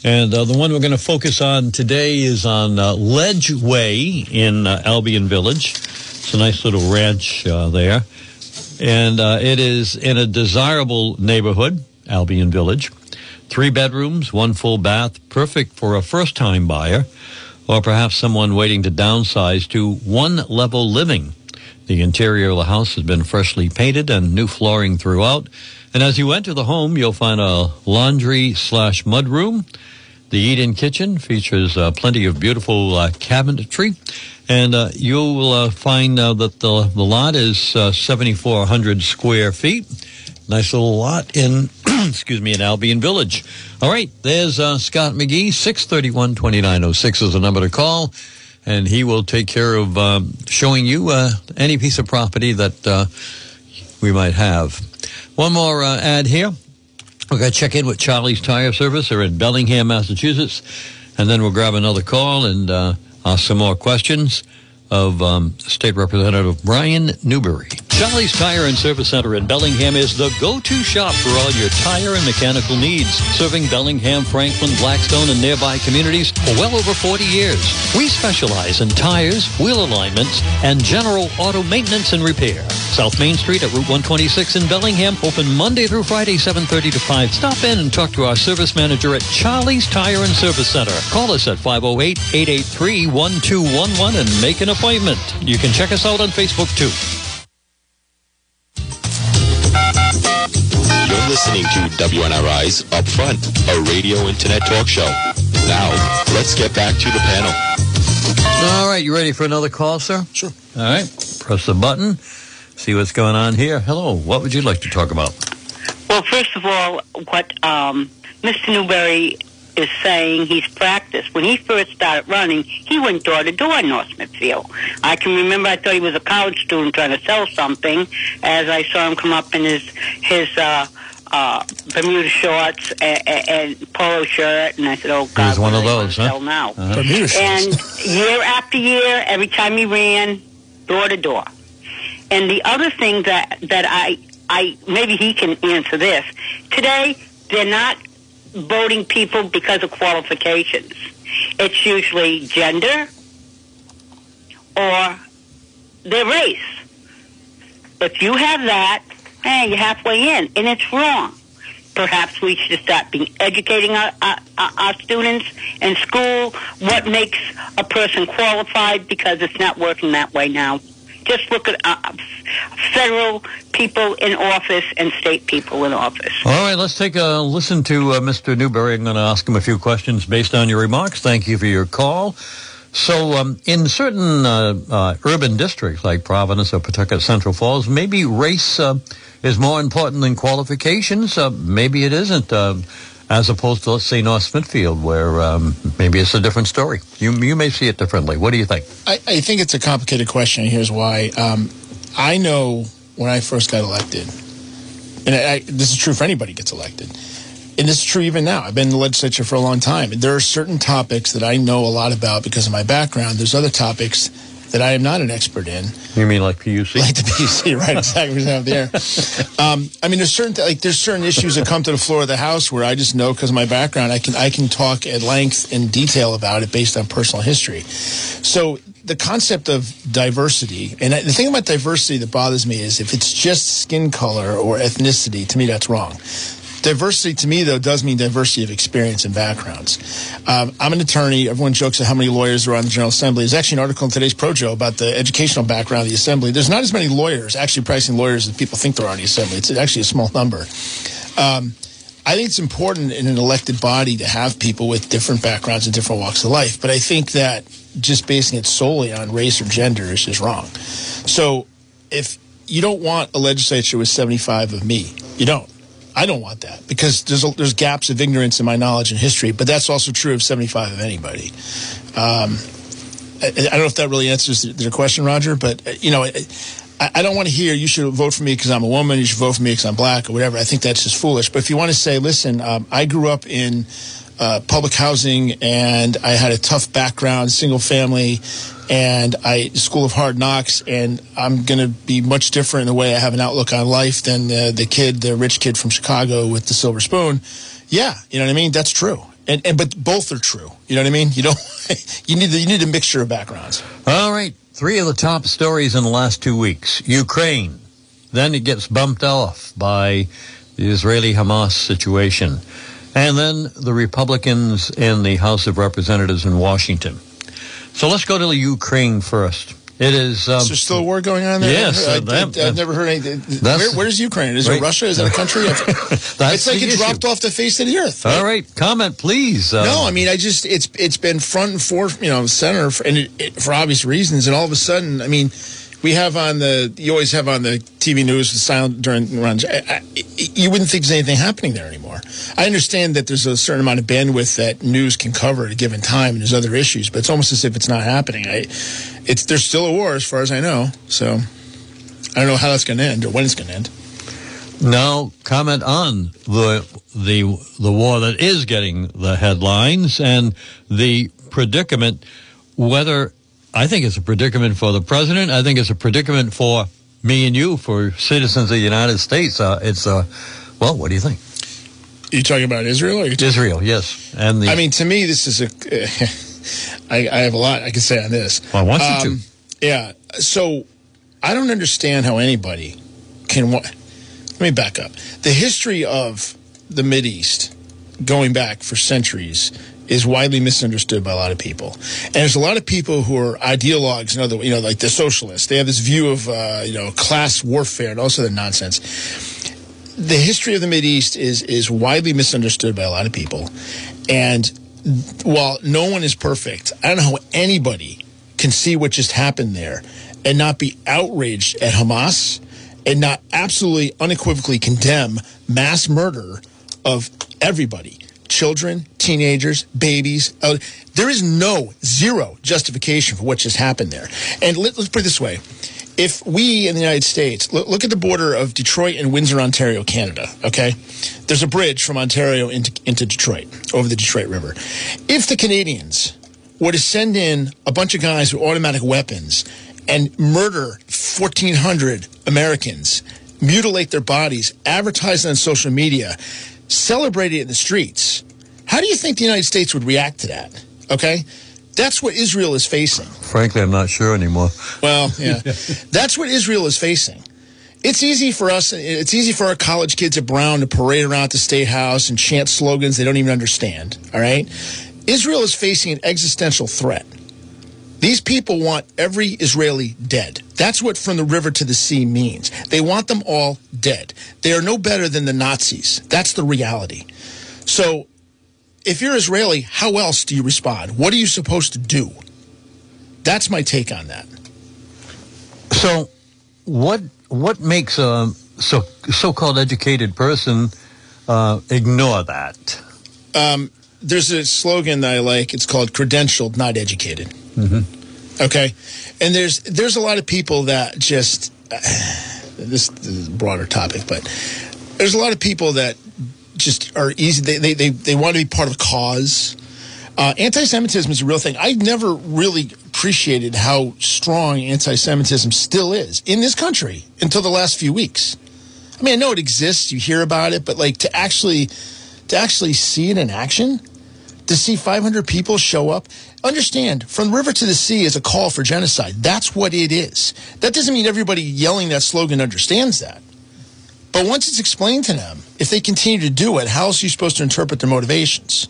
And uh, the one we're going to focus on today is on uh, Ledge Way in uh, Albion Village. It's a nice little ranch uh, there. And uh, it is in a desirable neighborhood, Albion Village. Three bedrooms, one full bath, perfect for a first time buyer or perhaps someone waiting to downsize to one level living. The interior of the house has been freshly painted and new flooring throughout. And as you enter the home, you'll find a laundry slash mudroom. The eat-in kitchen features uh, plenty of beautiful uh, cabinetry. And uh, you'll uh, find uh, that the, the lot is uh, 7,400 square feet. Nice little lot in, excuse me, in Albion Village. All right, there's Scott McGee. 631-2906 is the number to call. And he will take care of um, showing you any piece of property that we might have. One more ad here. We're going to check in with Charlie's Tire Service. They're in Bellingham, Massachusetts. And then we'll grab another call and uh, ask some more questions of um, State Representative Brian Newberry. Charlie's Tire and Service Center in Bellingham is the go-to shop for all your tire and mechanical needs, serving Bellingham, Franklin, Blackstone, and nearby communities for well over 40 years. We specialize in tires, wheel alignments, and general auto maintenance and repair. South Main Street at Route 126 in Bellingham, open Monday through Friday, 7.30 to 5. Stop in and talk to our service manager at Charlie's Tire and Service Center. Call us at 508-883-1211 and make an appointment. You can check us out on Facebook too. You're listening to WNRI's Upfront, a radio internet talk show. Now, let's get back to the panel. All right, you ready for another call, sir? Sure. All right, press the button, see what's going on here. Hello, what would you like to talk about? Well, first of all, what um, Mr. Newberry is saying, he's practiced. When he first started running, he went door to door in North Smithfield. I can remember I thought he was a college student trying to sell something as I saw him come up in his, his, uh, uh, Bermuda shorts and, and polo shirt, and I said, "Oh God, was one of those, wanna huh? Sell now." Uh-huh. And year after year, every time he ran, door to door. And the other thing that that I I maybe he can answer this. Today, they're not voting people because of qualifications. It's usually gender or their race. If you have that, hey, you're halfway in, and it's wrong. Perhaps we should start being educating our, our, our students in school what makes a person qualified because it's not working that way now. Just look at uh, federal people in office and state people in office. All right, let's take a listen to uh, Mr. Newberry. I'm going to ask him a few questions based on your remarks. Thank you for your call. So, um, in certain uh, uh, urban districts like Providence or Pawtucket Central Falls, maybe race uh, is more important than qualifications. Uh, maybe it isn't, as opposed to, let's say, North Smithfield, where um, maybe it's a different story. You, you may see it differently. What do you think? I, I think it's a complicated question. Here's why. Um, I know when I first got elected, and I, I, this is true for anybody gets elected, and this is true even now. I've been in the legislature for a long time. There are certain topics that I know a lot about because of my background. There's other topics that I am not an expert in, You mean like PUC? like the PUC, right? Exactly, out there. Um, I mean, there's certain like there's certain issues that come to the floor of the House where I just know because my background, I can I can talk at length and detail about it based on personal history. So the concept of diversity, and the thing about diversity that bothers me is if it's just skin color or ethnicity, to me that's wrong. Diversity to me, though, does mean diversity of experience and backgrounds. Um, I'm an attorney. Everyone jokes at how many lawyers are on the General Assembly. There's actually an article in today's Projo about the educational background of the Assembly. There's not as many lawyers, actually pricing lawyers, as people think there are in the Assembly. It's actually a small number. Um, I think it's important in an elected body to have people with different backgrounds and different walks of life. But I think that just basing it solely on race or gender is just wrong. So if you don't want a legislature with 75 of me, you don't. I don't want that because there's a, there's gaps of ignorance in my knowledge and history, but that's also true of 75 of anybody. Um, I, I, don't know if that really answers the, question, Roger, but uh, you know, I, I don't want to hear you should vote for me because I'm a woman, you should vote for me because I'm black or whatever. I think that's just foolish. But if you want to say, listen, um, I grew up in uh, public housing and I had a tough background, single family, and I School of Hard Knocks, and I'm going to be much different in the way I have an outlook on life than the, the kid, the rich kid from Chicago with the silver spoon. Yeah, you know what I mean. That's true, and, and but both are true. You know what I mean. You don't. you need you need a mixture of backgrounds. All right, three of the top stories in the last two weeks: Ukraine. Then it gets bumped off by the Israeli-Hamas situation, and then the Republicans in the House of Representatives in Washington. So let's go to the Ukraine first. It is. Um, is there still a war going on there? Yes. I, have never heard anything. Where, where's Ukraine? Is right. it Russia? Is it a country? it's like it issue. dropped off the face of the earth. Right? All right. Comment, please. Um, no, I mean, I just, it's it's been front and forth, you know, center, for, and it, it, for obvious reasons. And all of a sudden, I mean, we have on the you always have on the TV news the sound during runs. I, I, you wouldn't think there's anything happening there anymore. I understand that there's a certain amount of bandwidth that news can cover at a given time, and there's other issues, but it's almost as if it's not happening. I, it's there's still a war as far as I know. So I don't know how that's going to end or when it's going to end. Now, comment on the the the war that is getting the headlines and the predicament whether I think it's a predicament for the president. I think it's a predicament for me and you, for citizens of the United States. Uh, it's a, uh, well, what do you think? Are you talking about Israel? Or Israel, yes. And the, I mean, to me, this is a. I, I have a lot I can say on this. Well, I want um, you to. Yeah. So I don't understand how anybody can. Let me back up. The history of the Mid East, going back for centuries, is widely misunderstood by a lot of people. And there's a lot of people who are ideologues, you other, you know like the socialists. They have this view of, uh, you know, class warfare and all also the nonsense. The history of the East is is widely misunderstood by a lot of people. And while no one is perfect, I don't know how anybody can see what just happened there and not be outraged at Hamas and not absolutely unequivocally condemn mass murder of everybody children, teenagers, babies. Uh, there is no zero justification for what just happened there. And let, us put it this way. If we in the United States look, look, at the border of Detroit and Windsor, Ontario, Canada, okay? There's a bridge from Ontario into, into Detroit over the Detroit River. If the Canadians were to send in a bunch of guys with automatic weapons and murder 1,400 Americans, mutilate their bodies, advertise on social media, celebrate it in the streets, how do you think the United States would react to that? Okay? That's what Israel is facing. Frankly, I'm not sure anymore. Well, yeah. That's what Israel is facing. It's easy for us, it's easy for our college kids at Brown to parade around the State House and chant slogans they don't even understand, all right? Israel is facing an existential threat. These people want every Israeli dead. That's what from the river to the sea means. They want them all dead. They are no better than the Nazis. That's the reality. So if you're Israeli, how else do you respond? What are you supposed to do? That's my take on that. So, what what makes a so so-called educated person uh, ignore that? Um, there's a slogan that I like. It's called "credentialed, not educated." Mm-hmm. Okay, and there's there's a lot of people that just uh, this, this is a broader topic, but there's a lot of people that just are easy. They, they, they, they want to be part of the cause. Uh, anti-Semitism is a real thing. I never really appreciated how strong anti-Semitism still is in this country until the last few weeks. I mean, I know it exists. You hear about it, but like to actually, to actually see it in action, to see 500 people show up, understand from the river to the sea is a call for genocide. That's what it is. That doesn't mean everybody yelling that slogan understands that. But once it's explained to them, if they continue to do it, how else are you supposed to interpret their motivations?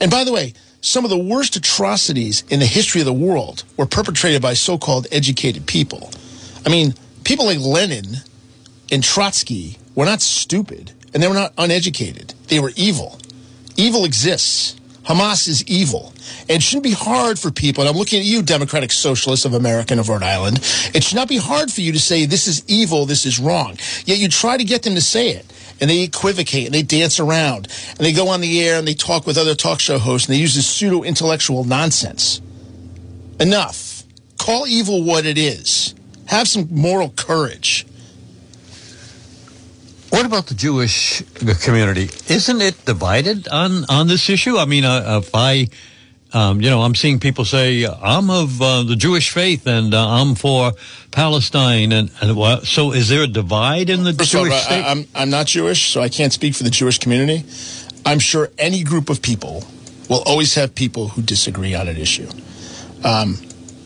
And by the way, some of the worst atrocities in the history of the world were perpetrated by so called educated people. I mean, people like Lenin and Trotsky were not stupid and they were not uneducated. They were evil. Evil exists. Hamas is evil. And it shouldn't be hard for people, and I'm looking at you, Democratic Socialists of America and of Rhode Island, it should not be hard for you to say this is evil, this is wrong. Yet you try to get them to say it. And they equivocate and they dance around and they go on the air and they talk with other talk show hosts and they use this pseudo intellectual nonsense. Enough. Call evil what it is. Have some moral courage. What about the Jewish community? Isn't it divided on, on this issue? I mean, uh, if I, um, you know, I'm seeing people say I'm of uh, the Jewish faith and uh, I'm for Palestine, and, and so is there a divide in the First of all, Jewish I- state? I'm, I'm not Jewish, so I can't speak for the Jewish community. I'm sure any group of people will always have people who disagree on an issue. Um,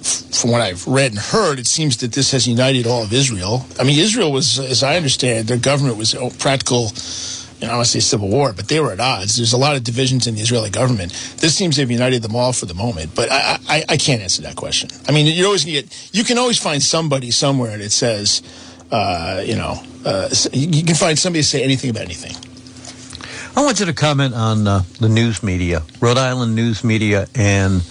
from what I've read and heard, it seems that this has united all of Israel. I mean, Israel was, as I understand, their government was a practical, you know, I want to say civil war, but they were at odds. There's a lot of divisions in the Israeli government. This seems to have united them all for the moment, but I, I, I can't answer that question. I mean, you always get, you can always find somebody somewhere that says, uh, you know, uh, you you can find somebody to say anything about anything. I want you to comment on uh, the news media, Rhode Island news media and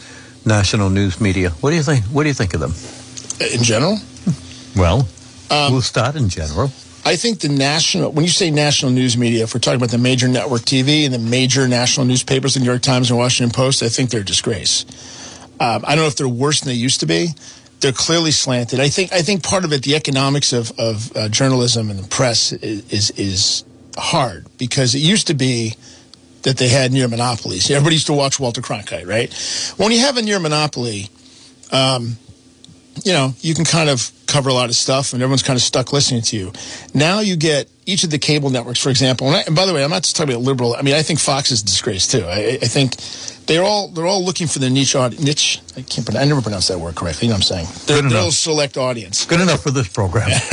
national news media. What do you think? What do you think of them? In general, Well, Um, we'll start in general. I think the national, when you say national news media, if we're talking about the major network TV and the major national newspapers, the New York Times and Washington Post, I think they're a disgrace. Um, I don't know if they're worse than they used to be. They're clearly slanted. I think. I think part of it, the economics of of uh, journalism and the press, is, is is hard because it used to be that they had near monopolies. Everybody used to watch Walter Cronkite, right? When you have a near monopoly, um, you know, you can kind of cover a lot of stuff and everyone's kind of stuck listening to you. Now you get each of the cable networks, for example. And, I, and by the way, I'm not just talking about liberal. I mean, I think Fox is a disgrace too. I, I think they're all they're all looking for the niche audi- niche. I can't. pronounce- I never pronounce that word correctly. You know what I'm saying? They're, Good enough. select audience. Good enough for this program.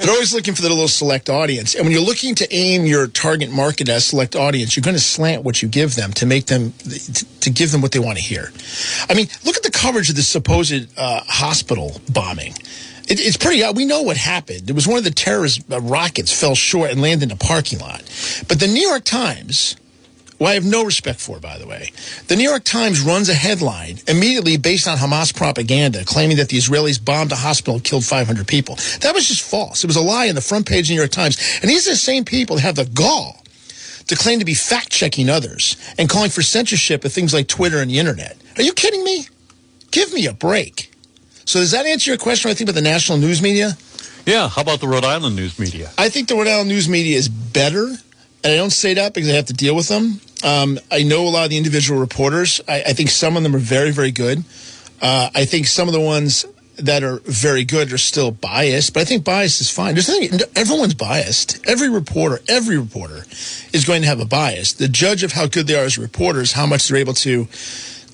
They're always looking for the little select audience. And when you're looking to aim your target market as select audience, you're going to slant what you give them to make them, to, to give them what they want to hear. I mean, look at the coverage of this supposed uh, hospital bombing. It, it's pretty, uh, we know what happened. It was one of the terrorist uh, rockets fell short and landed in a parking lot. But the New York Times, who I have no respect for, by the way. The New York Times runs a headline immediately based on Hamas propaganda, claiming that the Israelis bombed a hospital and killed 500 people. That was just false. It was a lie on the front page of the New York Times. And these are the same people that have the gall to claim to be fact checking others and calling for censorship of things like Twitter and the internet. Are you kidding me? Give me a break. So, does that answer your question? I think about the national news media. yeah, how about the Rhode Island news media? I think the Rhode Island news media is better, and I don't say that because I have to deal with them. Um, I know a lot of the individual reporters. I, I think some of them are very, very good. Uh, I think some of the ones that are very good are still biased, but I think bias is fine. There's nothing, everyone's biased. Every reporter, every reporter is going to have a bias. The judge of how good they are as reporters, how much they're able to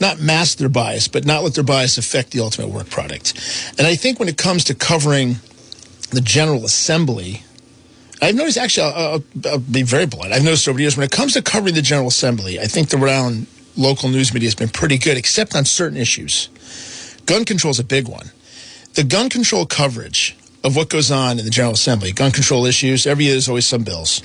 not mask their bias, but not let their bias affect the ultimate work product. And I think when it comes to covering the General Assembly, I've noticed, actually, I'll, I'll, be very blunt. I've noticed over the years when it comes to covering the General Assembly, I think the Rhode Island local news media has been pretty good, except on certain issues. Gun control is a big one. The gun control coverage of what goes on in the General Assembly, gun control issues, every year there's always some bills.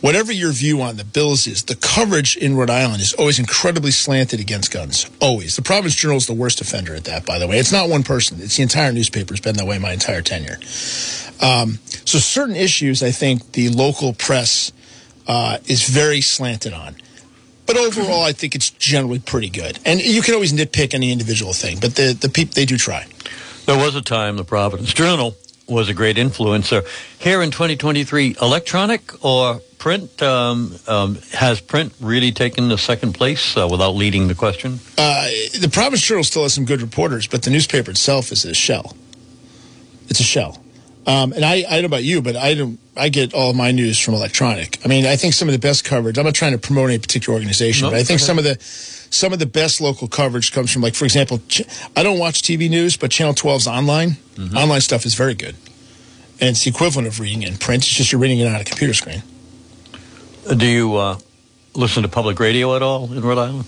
Whatever your view on the bills is, the coverage in Rhode Island is always incredibly slanted against guns. Always. The Providence Journal is the worst offender at that, by the way. It's not one person. It's the entire newspaper. It's been that way my entire tenure. Um, so certain issues, I think the local press uh, is very slanted on. But overall, I think it's generally pretty good. And you can always nitpick any individual thing, but the, the people, they do try. There was a time the Providence Journal was a great influencer. Here in 2023, electronic or print? Um, um, has print really taken the second place uh, without leading the question? Uh, the Providence Journal still has some good reporters, but the newspaper itself is a shell. It's a shell. Um, and I, I don't know about you, but I don't. I get all my news from electronic. I mean, I think some of the best coverage. I'm not trying to promote any particular organization, No, but I think some of the some of the best local coverage comes from, like, for example, Ch- I don't watch TV news, but Channel 12's online. Mm-hmm. Online stuff is very good, and it's the equivalent of reading in print. It's just you're reading it on a computer screen. Do you uh, listen to public radio at all in Rhode Island?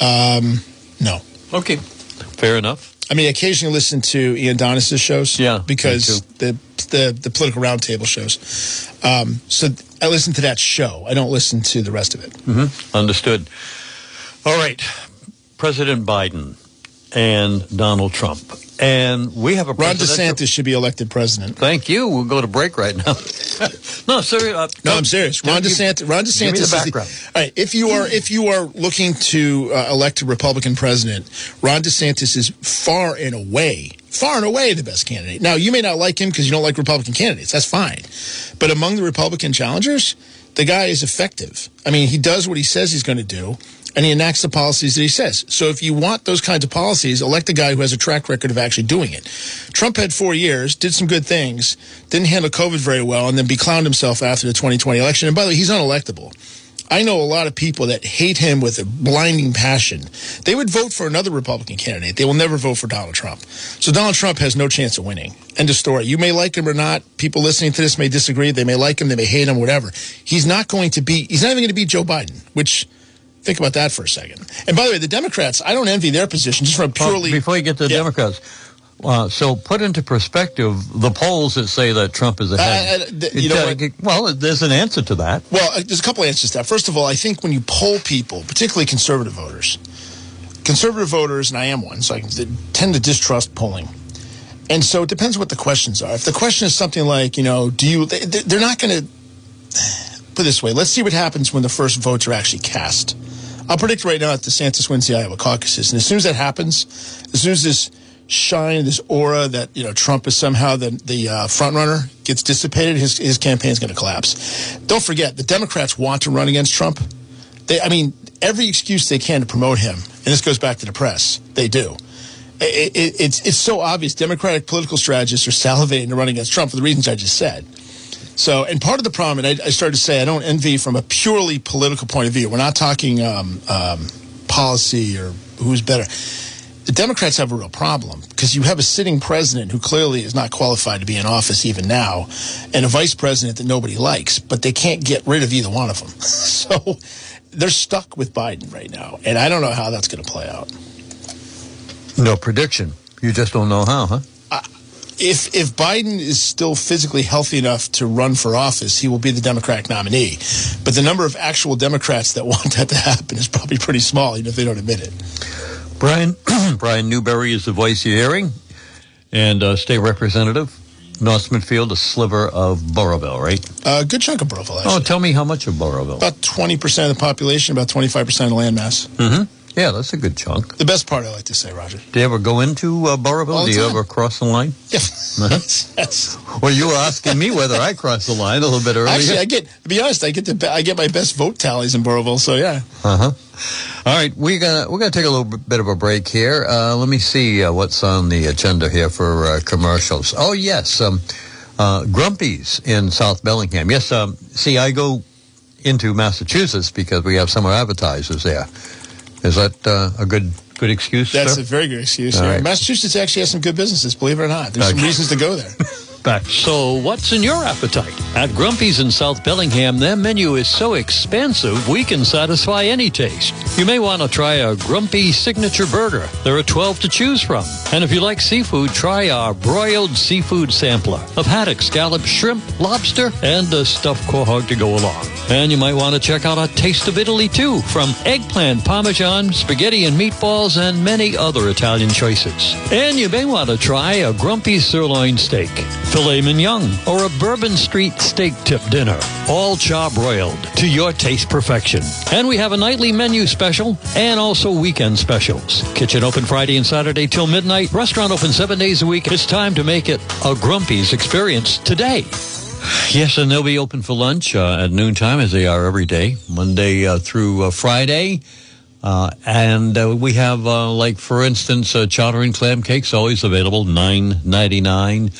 Um, no. Okay, fair enough. I mean, I occasionally listen to Ian Donnis's shows. Yeah, because the, the the political roundtable shows. Um, so I listen to that show. I don't listen to the rest of it. Mm-hmm. Understood. All right, President Biden and Donald Trump, and we have a Ron DeSantis should be elected president. Thank you. We'll go to break right now. no, sir. Uh, No, I'm serious. Ron give- DeSantis. Ron DeSantis. Give me is the all right. If you are if you are looking to uh, elect a Republican president, Ron DeSantis is far and away, far and away the best candidate. Now, you may not like him because you don't like Republican candidates. That's fine. But among the Republican challengers, the guy is effective. I mean, he does what he says he's going to do. And he enacts the policies that he says. So if you want those kinds of policies, elect a guy who has a track record of actually doing it. Trump had four years, did some good things, didn't handle COVID very well, and then beclowned himself after the 2020 election. And by the way, he's unelectable. I know a lot of people that hate him with a blinding passion. They would vote for another Republican candidate. They will never vote for Donald Trump. So Donald Trump has no chance of winning. End of story. You may like him or not. People listening to this may disagree. They may like him. They may hate him. Whatever. He's not going to be. He's not even going to beat Joe Biden. Which think about that for a second. And by the way, the Democrats. I don't envy their position just from Well, purely. before you get to the Yeah. Democrats, uh, so put into perspective the polls that say that Trump is ahead. Uh, uh, th- you know Uh, what? Well, there's an answer to that. Well, uh, there's a couple answers to that. First of all, I think when you poll people, particularly conservative voters, conservative voters, and I am one, so I tend to distrust polling. And so it depends what the questions are. If the question is something like, you know, do you, they, they- they're not going to, put it this way, let's see what happens when the first votes are actually cast. I'll predict right now that DeSantis wins the Iowa caucuses. And as soon as that happens, as soon as this shine, this aura that, you know, Trump is somehow the, the uh, front runner gets dissipated, his, his campaign is going to collapse. Don't forget, the Democrats want to run against Trump. They, I mean, every excuse they can to promote him, and this goes back to the press, they do. It, it, it's, it's so obvious. Democratic political strategists are salivating to run against Trump for the reasons I just said. So, and part of the problem, and I, I started to say, I don't envy from a purely political point of view. We're not talking um, um, policy or who's better. The Democrats have a real problem because you have a sitting president who clearly is not qualified to be in office even now, and a vice president that nobody likes, but they can't get rid of either one of them. so they're stuck with Biden right now, and I don't know how that's going to play out. No prediction. You just don't know how, huh? If if Biden is still physically healthy enough to run for office, he will be the Democratic nominee. But the number of actual Democrats that want that to happen is probably pretty small, even if they don't admit it. Brian Brian Newberry is the voice you're hearing, and uh, state representative, North Smithfield, a sliver of Burrillville, right? A good chunk of Burrillville, actually. Oh, tell me how much of Burrillville? about 20% of the population, about 25% of the land mass. mm-hmm. Yeah, that's a good chunk. The best part, I like to say, Roger. Do you ever go into uh, Burrillville? All Do you ever cross the line? Yeah. Uh-huh. Yes. Well, you were asking me whether I crossed the line a little bit earlier. Actually, I get, to be honest, I get, the, I get my best vote tallies in Burrillville, so yeah. Uh huh. All right, we're gonna we're gonna take a little bit bit of a break here. Uh, let me see uh, what's on the agenda here for uh, commercials. Oh yes, um, uh, Grumpy's in South Bellingham. Yes, um, see, I go into Massachusetts because we have summer advertisers there. Is that uh, a good good excuse? That's sir? a very good excuse. Yeah. right. Massachusetts actually has some good businesses, believe it or not. There's some reasons to go there. So, what's in your appetite? At Grumpy's in South Bellingham, their menu is so expansive we can satisfy any taste. You may want to try a Grumpy signature burger. There are 12 to choose from. And if you like seafood, try our broiled seafood sampler of haddock, scallop, shrimp, lobster, and a stuffed quahog to go along. And you might want to check out a Taste of Italy too, from eggplant, parmesan, spaghetti and meatballs, and many other Italian choices. And you may want to try a Grumpy sirloin steak, filet mignon, or a Bourbon Street steak tip dinner, all charbroiled to your taste perfection. And we have a nightly menu special and also weekend specials. Kitchen open Friday and Saturday till midnight. Restaurant open seven days a week. It's time to make it a Grumpy's experience today. Yes, and they'll be open for lunch uh, at noontime as they are every day, Monday uh, through uh, Friday. Uh, and uh, we have, uh, like for instance, uh, chowder and clam cakes always available, nine ninety nine.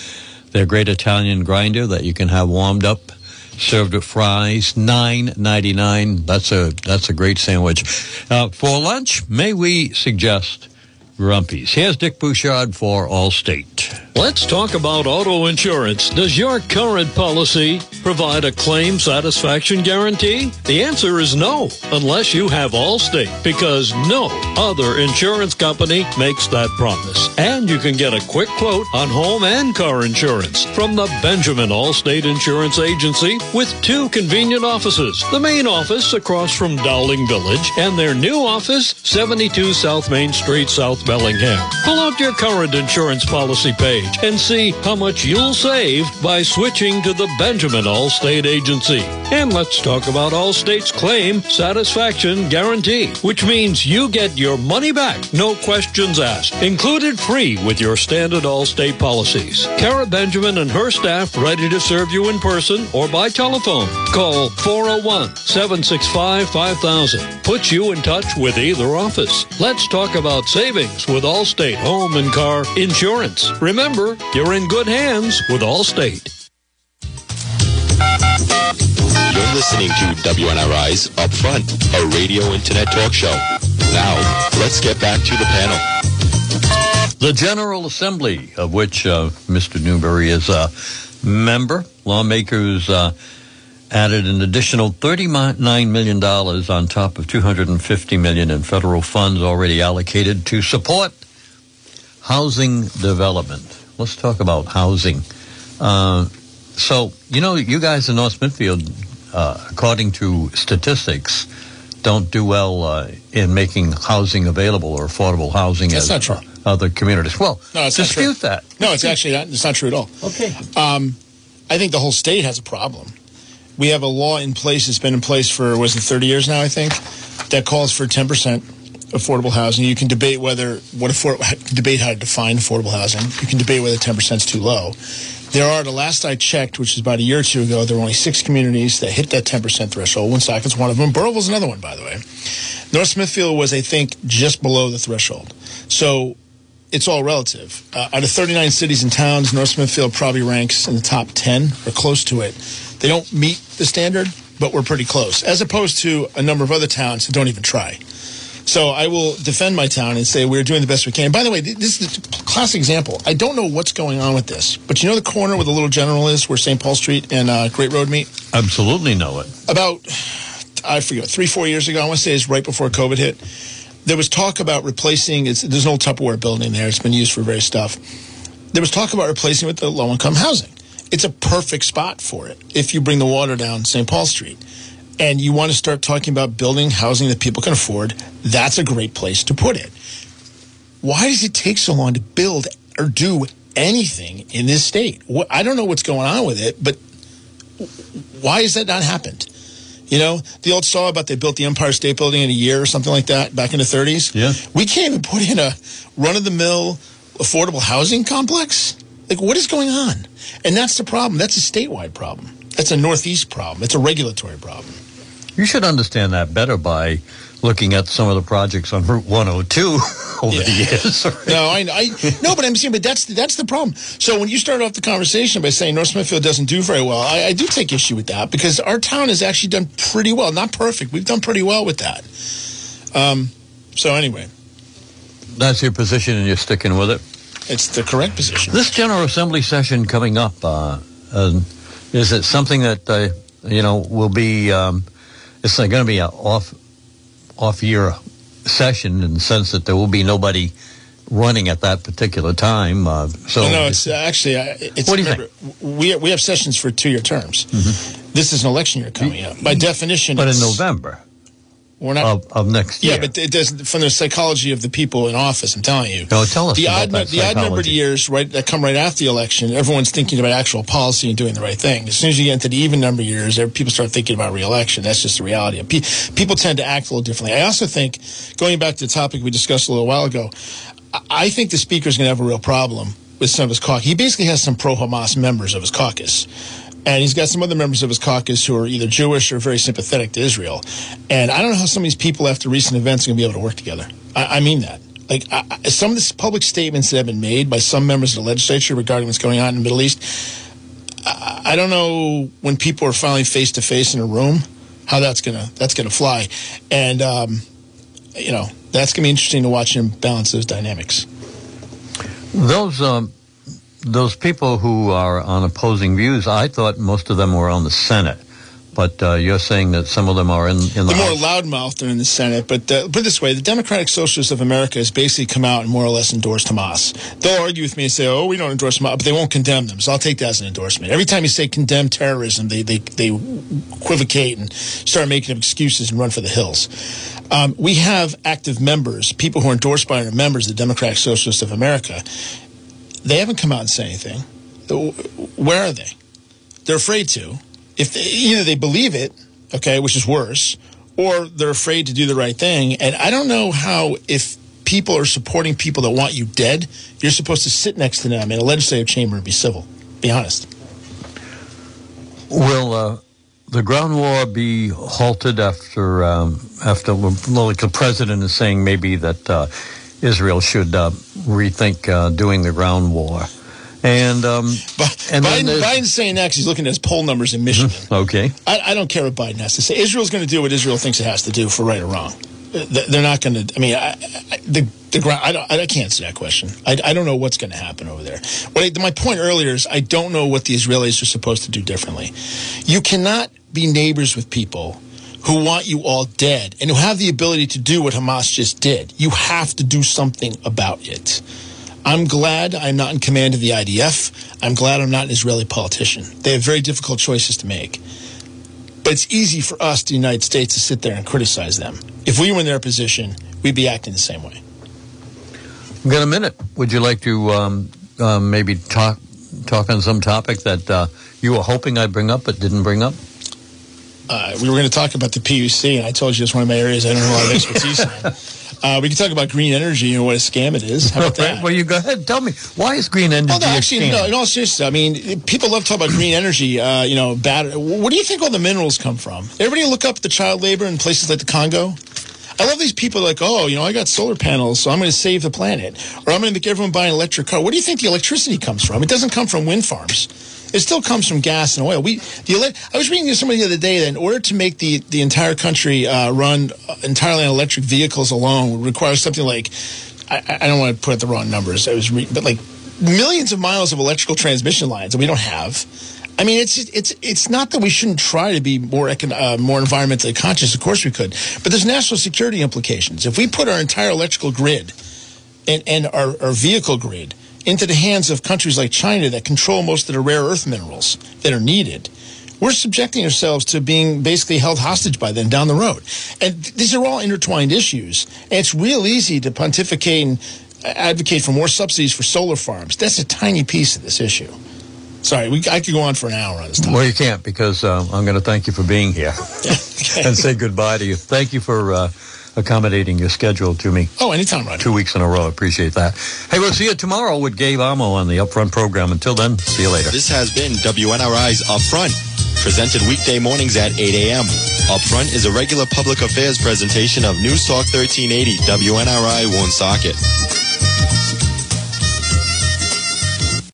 They're great Italian grinder that you can have warmed up, served with fries, nine ninety nine. That's a that's a great sandwich. Uh, for lunch, may we suggest Grumpy's? Here's Dick Bouchard for Allstate. Let's talk about auto insurance. Does your current policy provide a claim satisfaction guarantee? The answer is no, unless you have Allstate, because no other insurance company makes that promise. And you can get a quick quote on home and car insurance from the Benjamin Allstate Insurance Agency with two convenient offices. The main office across from Dowling Village and their new office, 72 South Main Street, South Bellingham. Pull out your current insurance policy page and see how much you'll save by switching to the Benjamin Allstate Agency. And let's talk about Allstate's claim satisfaction guarantee, which means you get your money back, no questions asked, included free with your standard Allstate policies. Kara Benjamin and her staff ready to serve you in person or by telephone. Call 401 765 5000. Puts you in touch with either office. Let's talk about savings with Allstate Home and Car Insurance. Remember, you're in good hands with Allstate. You're listening to WNRI's Upfront, a radio internet talk show. Now, let's get back to the panel. The General Assembly, of which uh, Mr. Newberry is a member, lawmakers uh, added an additional $39 million on top of 250 million in federal funds already allocated to support housing development. Let's talk about housing. Uh, so, you know, you guys in North Smithfield, uh, according to statistics, don't do well uh, in making housing available or affordable housing That's as not true. other communities. Well, No, it's not true. dispute that. No, it's actually not, it's not true at all. Okay. Um, I think the whole state has a problem. We have a law in place that's been in place for was it 30 years now, I think, that calls for 10% affordable housing. You can debate whether what afford, debate how to define affordable housing. You can debate whether 10% is too low. There are, the last I checked, which is about a year or two ago, there were only six communities that hit that 10% threshold. Woonsocket's one of them. Burrillville's another one, by the way. North Smithfield was, I think, just below the threshold. So it's all relative. Uh, out of 39 cities and towns, North Smithfield probably ranks in the top 10 or close to it. They don't meet the standard, but we're pretty close, as opposed to a number of other towns that don't even try. So I will defend my town and say we're doing the best we can. By the way, this is a classic example. I don't know what's going on with this, but you know the corner where the little general is, where St. Paul Street and uh, Great Road meet? Absolutely know it. about I forget three four years ago. I want to say it's right before COVID hit. There was talk about replacing. It's, there's an old Tupperware building there. It's been used for various stuff. There was talk about replacing it with the low income housing. It's a perfect spot for it if you bring the water down St. Paul Street. And you want to start talking about building housing that people can afford, that's a great place to put it. Why does it take so long to build or do anything in this state? I don't know what's going on with it, but why has that not happened? You know, the old saw about they built the Empire State Building in a year or something like that back in the 30s. Yeah. We can't even put in a run of the mill affordable housing complex. Like, what is going on? And that's the problem. That's a statewide problem. That's a Northeast problem. It's a regulatory problem. You should understand that better by looking at some of the projects on Route 102 over the years. No, I, I no, but I'm saying, but that's that's the problem. So when you start off the conversation by saying North Smithfield doesn't do very well, I, I do take issue with that because our town has actually done pretty well. Not perfect, we've done pretty well with that. Um, so anyway, That's your position, and you're sticking with it. It's the correct position. This General Assembly session coming up, uh, uh, is it something that uh, you know will be? Um, it's going to be an off off year session in the sense that there will be nobody running at that particular time. Uh, so Oh, no, it's uh, actually uh, it's. What do you remember, We we have sessions for two year terms. This is an election year coming up. By definition, but in November we're not. of, of next yeah, but it doesn't. From the psychology of the people in office, I'm telling you. No, tell us the about odd that the odd numbered psychology. years right that come right after the election. Everyone's thinking about actual policy and doing the right thing. As soon as you get into the even number years, people start thinking about reelection. That's just the reality. People tend to act a little differently. I also think, going back to the topic we discussed a little while ago, I- I think the speaker's going to have a real problem with some of his caucus. He basically has some pro-Hamas members of his caucus. And he's got some other members of his caucus who are either Jewish or very sympathetic to Israel. And I don't know how some of these people, after recent events, are going to be able to work together. I, I mean that. Like I, some of the public statements that have been made by some members of the legislature regarding what's going on in the Middle East, I, I don't know when people are finally face to face in a room how that's gonna that's gonna fly. And um, you know that's gonna be interesting to watch him balance those dynamics. Those um, those people who are on opposing views, I thought most of them were on the Senate. But uh, you're saying that some of them are in, in the, the more loudmouthed are in the Senate. But uh, put it this way: the Democratic Socialists of America has basically come out and more or less endorsed Hamas. They'll argue with me and say, "Oh, we don't endorse Hamas," but they won't condemn them. So I'll take that as an endorsement. Every time you say condemn terrorism, they they they equivocate and start making up excuses and run for the hills. Um, we have active members, people who are endorsed by our members, the Democratic Socialists of America. They haven't come out and said anything. Where are they? They're afraid to if they, either they believe it, okay, which is worse, or they're afraid to do the right thing. And I don't know how if people are supporting people that want you dead, you're supposed to sit next to them in a legislative chamber and be civil. Be honest. Will uh, the ground war be halted after um, after like the president is saying maybe that uh, Israel should uh, rethink uh, doing the ground war? And, um, and Biden, Biden's saying next he's looking at his poll numbers in Michigan. Okay. I, I don't care what Biden has to say. Israel's going to do what Israel thinks it has to do for right or wrong. They're not going to. I mean, I, I, the the ground. I, don't, I can't answer that question. I, I don't know what's going to happen over there. What I, my point earlier is I don't know what the Israelis are supposed to do differently. You cannot be neighbors with people who want you all dead and who have the ability to do what Hamas just did. You have to do something about it. I'm glad I'm not in command of the IDF. I'm glad I'm not an Israeli politician. They have very difficult choices to make. But it's easy for us, the United States, to sit there and criticize them. If we were in their position, we'd be acting the same way. We've got a minute. Would you like to um, uh, maybe talk talk on some topic that uh, you were hoping I'd bring up but didn't bring up? Uh, we were going to talk about the PUC, and I told you it's one of my areas I don't have a lot of expertise in. Uh, we can talk about green energy and what a scam it is. How about that? well, you go ahead. Tell me why is green energy? Oh, no, actually, no. In all seriousness, I mean, people love talking about green energy. Uh, you know, bad. Where do you think all the minerals come from? Everybody look up the child labor in places like the Congo. I love these people like, oh, you know, I got solar panels, so I'm going to save the planet, or I'm going to make everyone buy an electric car. Where do you think the electricity comes from? It doesn't come from wind farms. It still comes from gas and oil. We the I was reading to somebody the other day that in order to make the the entire country uh, run entirely on electric vehicles alone would require something like I, I don't want to put the wrong numbers. I was re- but like millions of miles of electrical transmission lines that we don't have. I mean, it's it's it's not that we shouldn't try to be more uh, more environmentally conscious. Of course, we could, but there's national security implications. If we put our entire electrical grid and, and our, our vehicle grid into the hands of countries like China that control most of the rare earth minerals that are needed, we're subjecting ourselves to being basically held hostage by them down the road. And these are all intertwined issues. And it's real easy to pontificate and advocate for more subsidies for solar farms. That's a tiny piece of this issue. Sorry, we, I could go on for an hour on this topic. Well, you can't because uh, I'm going to thank you for being here okay. and say goodbye to you. Thank you for. Uh, accommodating your schedule to me. Oh, anytime, Roger. Two weeks in a row. I appreciate that. Hey, we'll see you tomorrow with Gabe Amo on the Upfront program. Until then, see you later. This has been WNRI's Upfront, presented weekday mornings at 8 a.m. Upfront is a regular public affairs presentation of News Talk 1380 WNRI Woonsocket.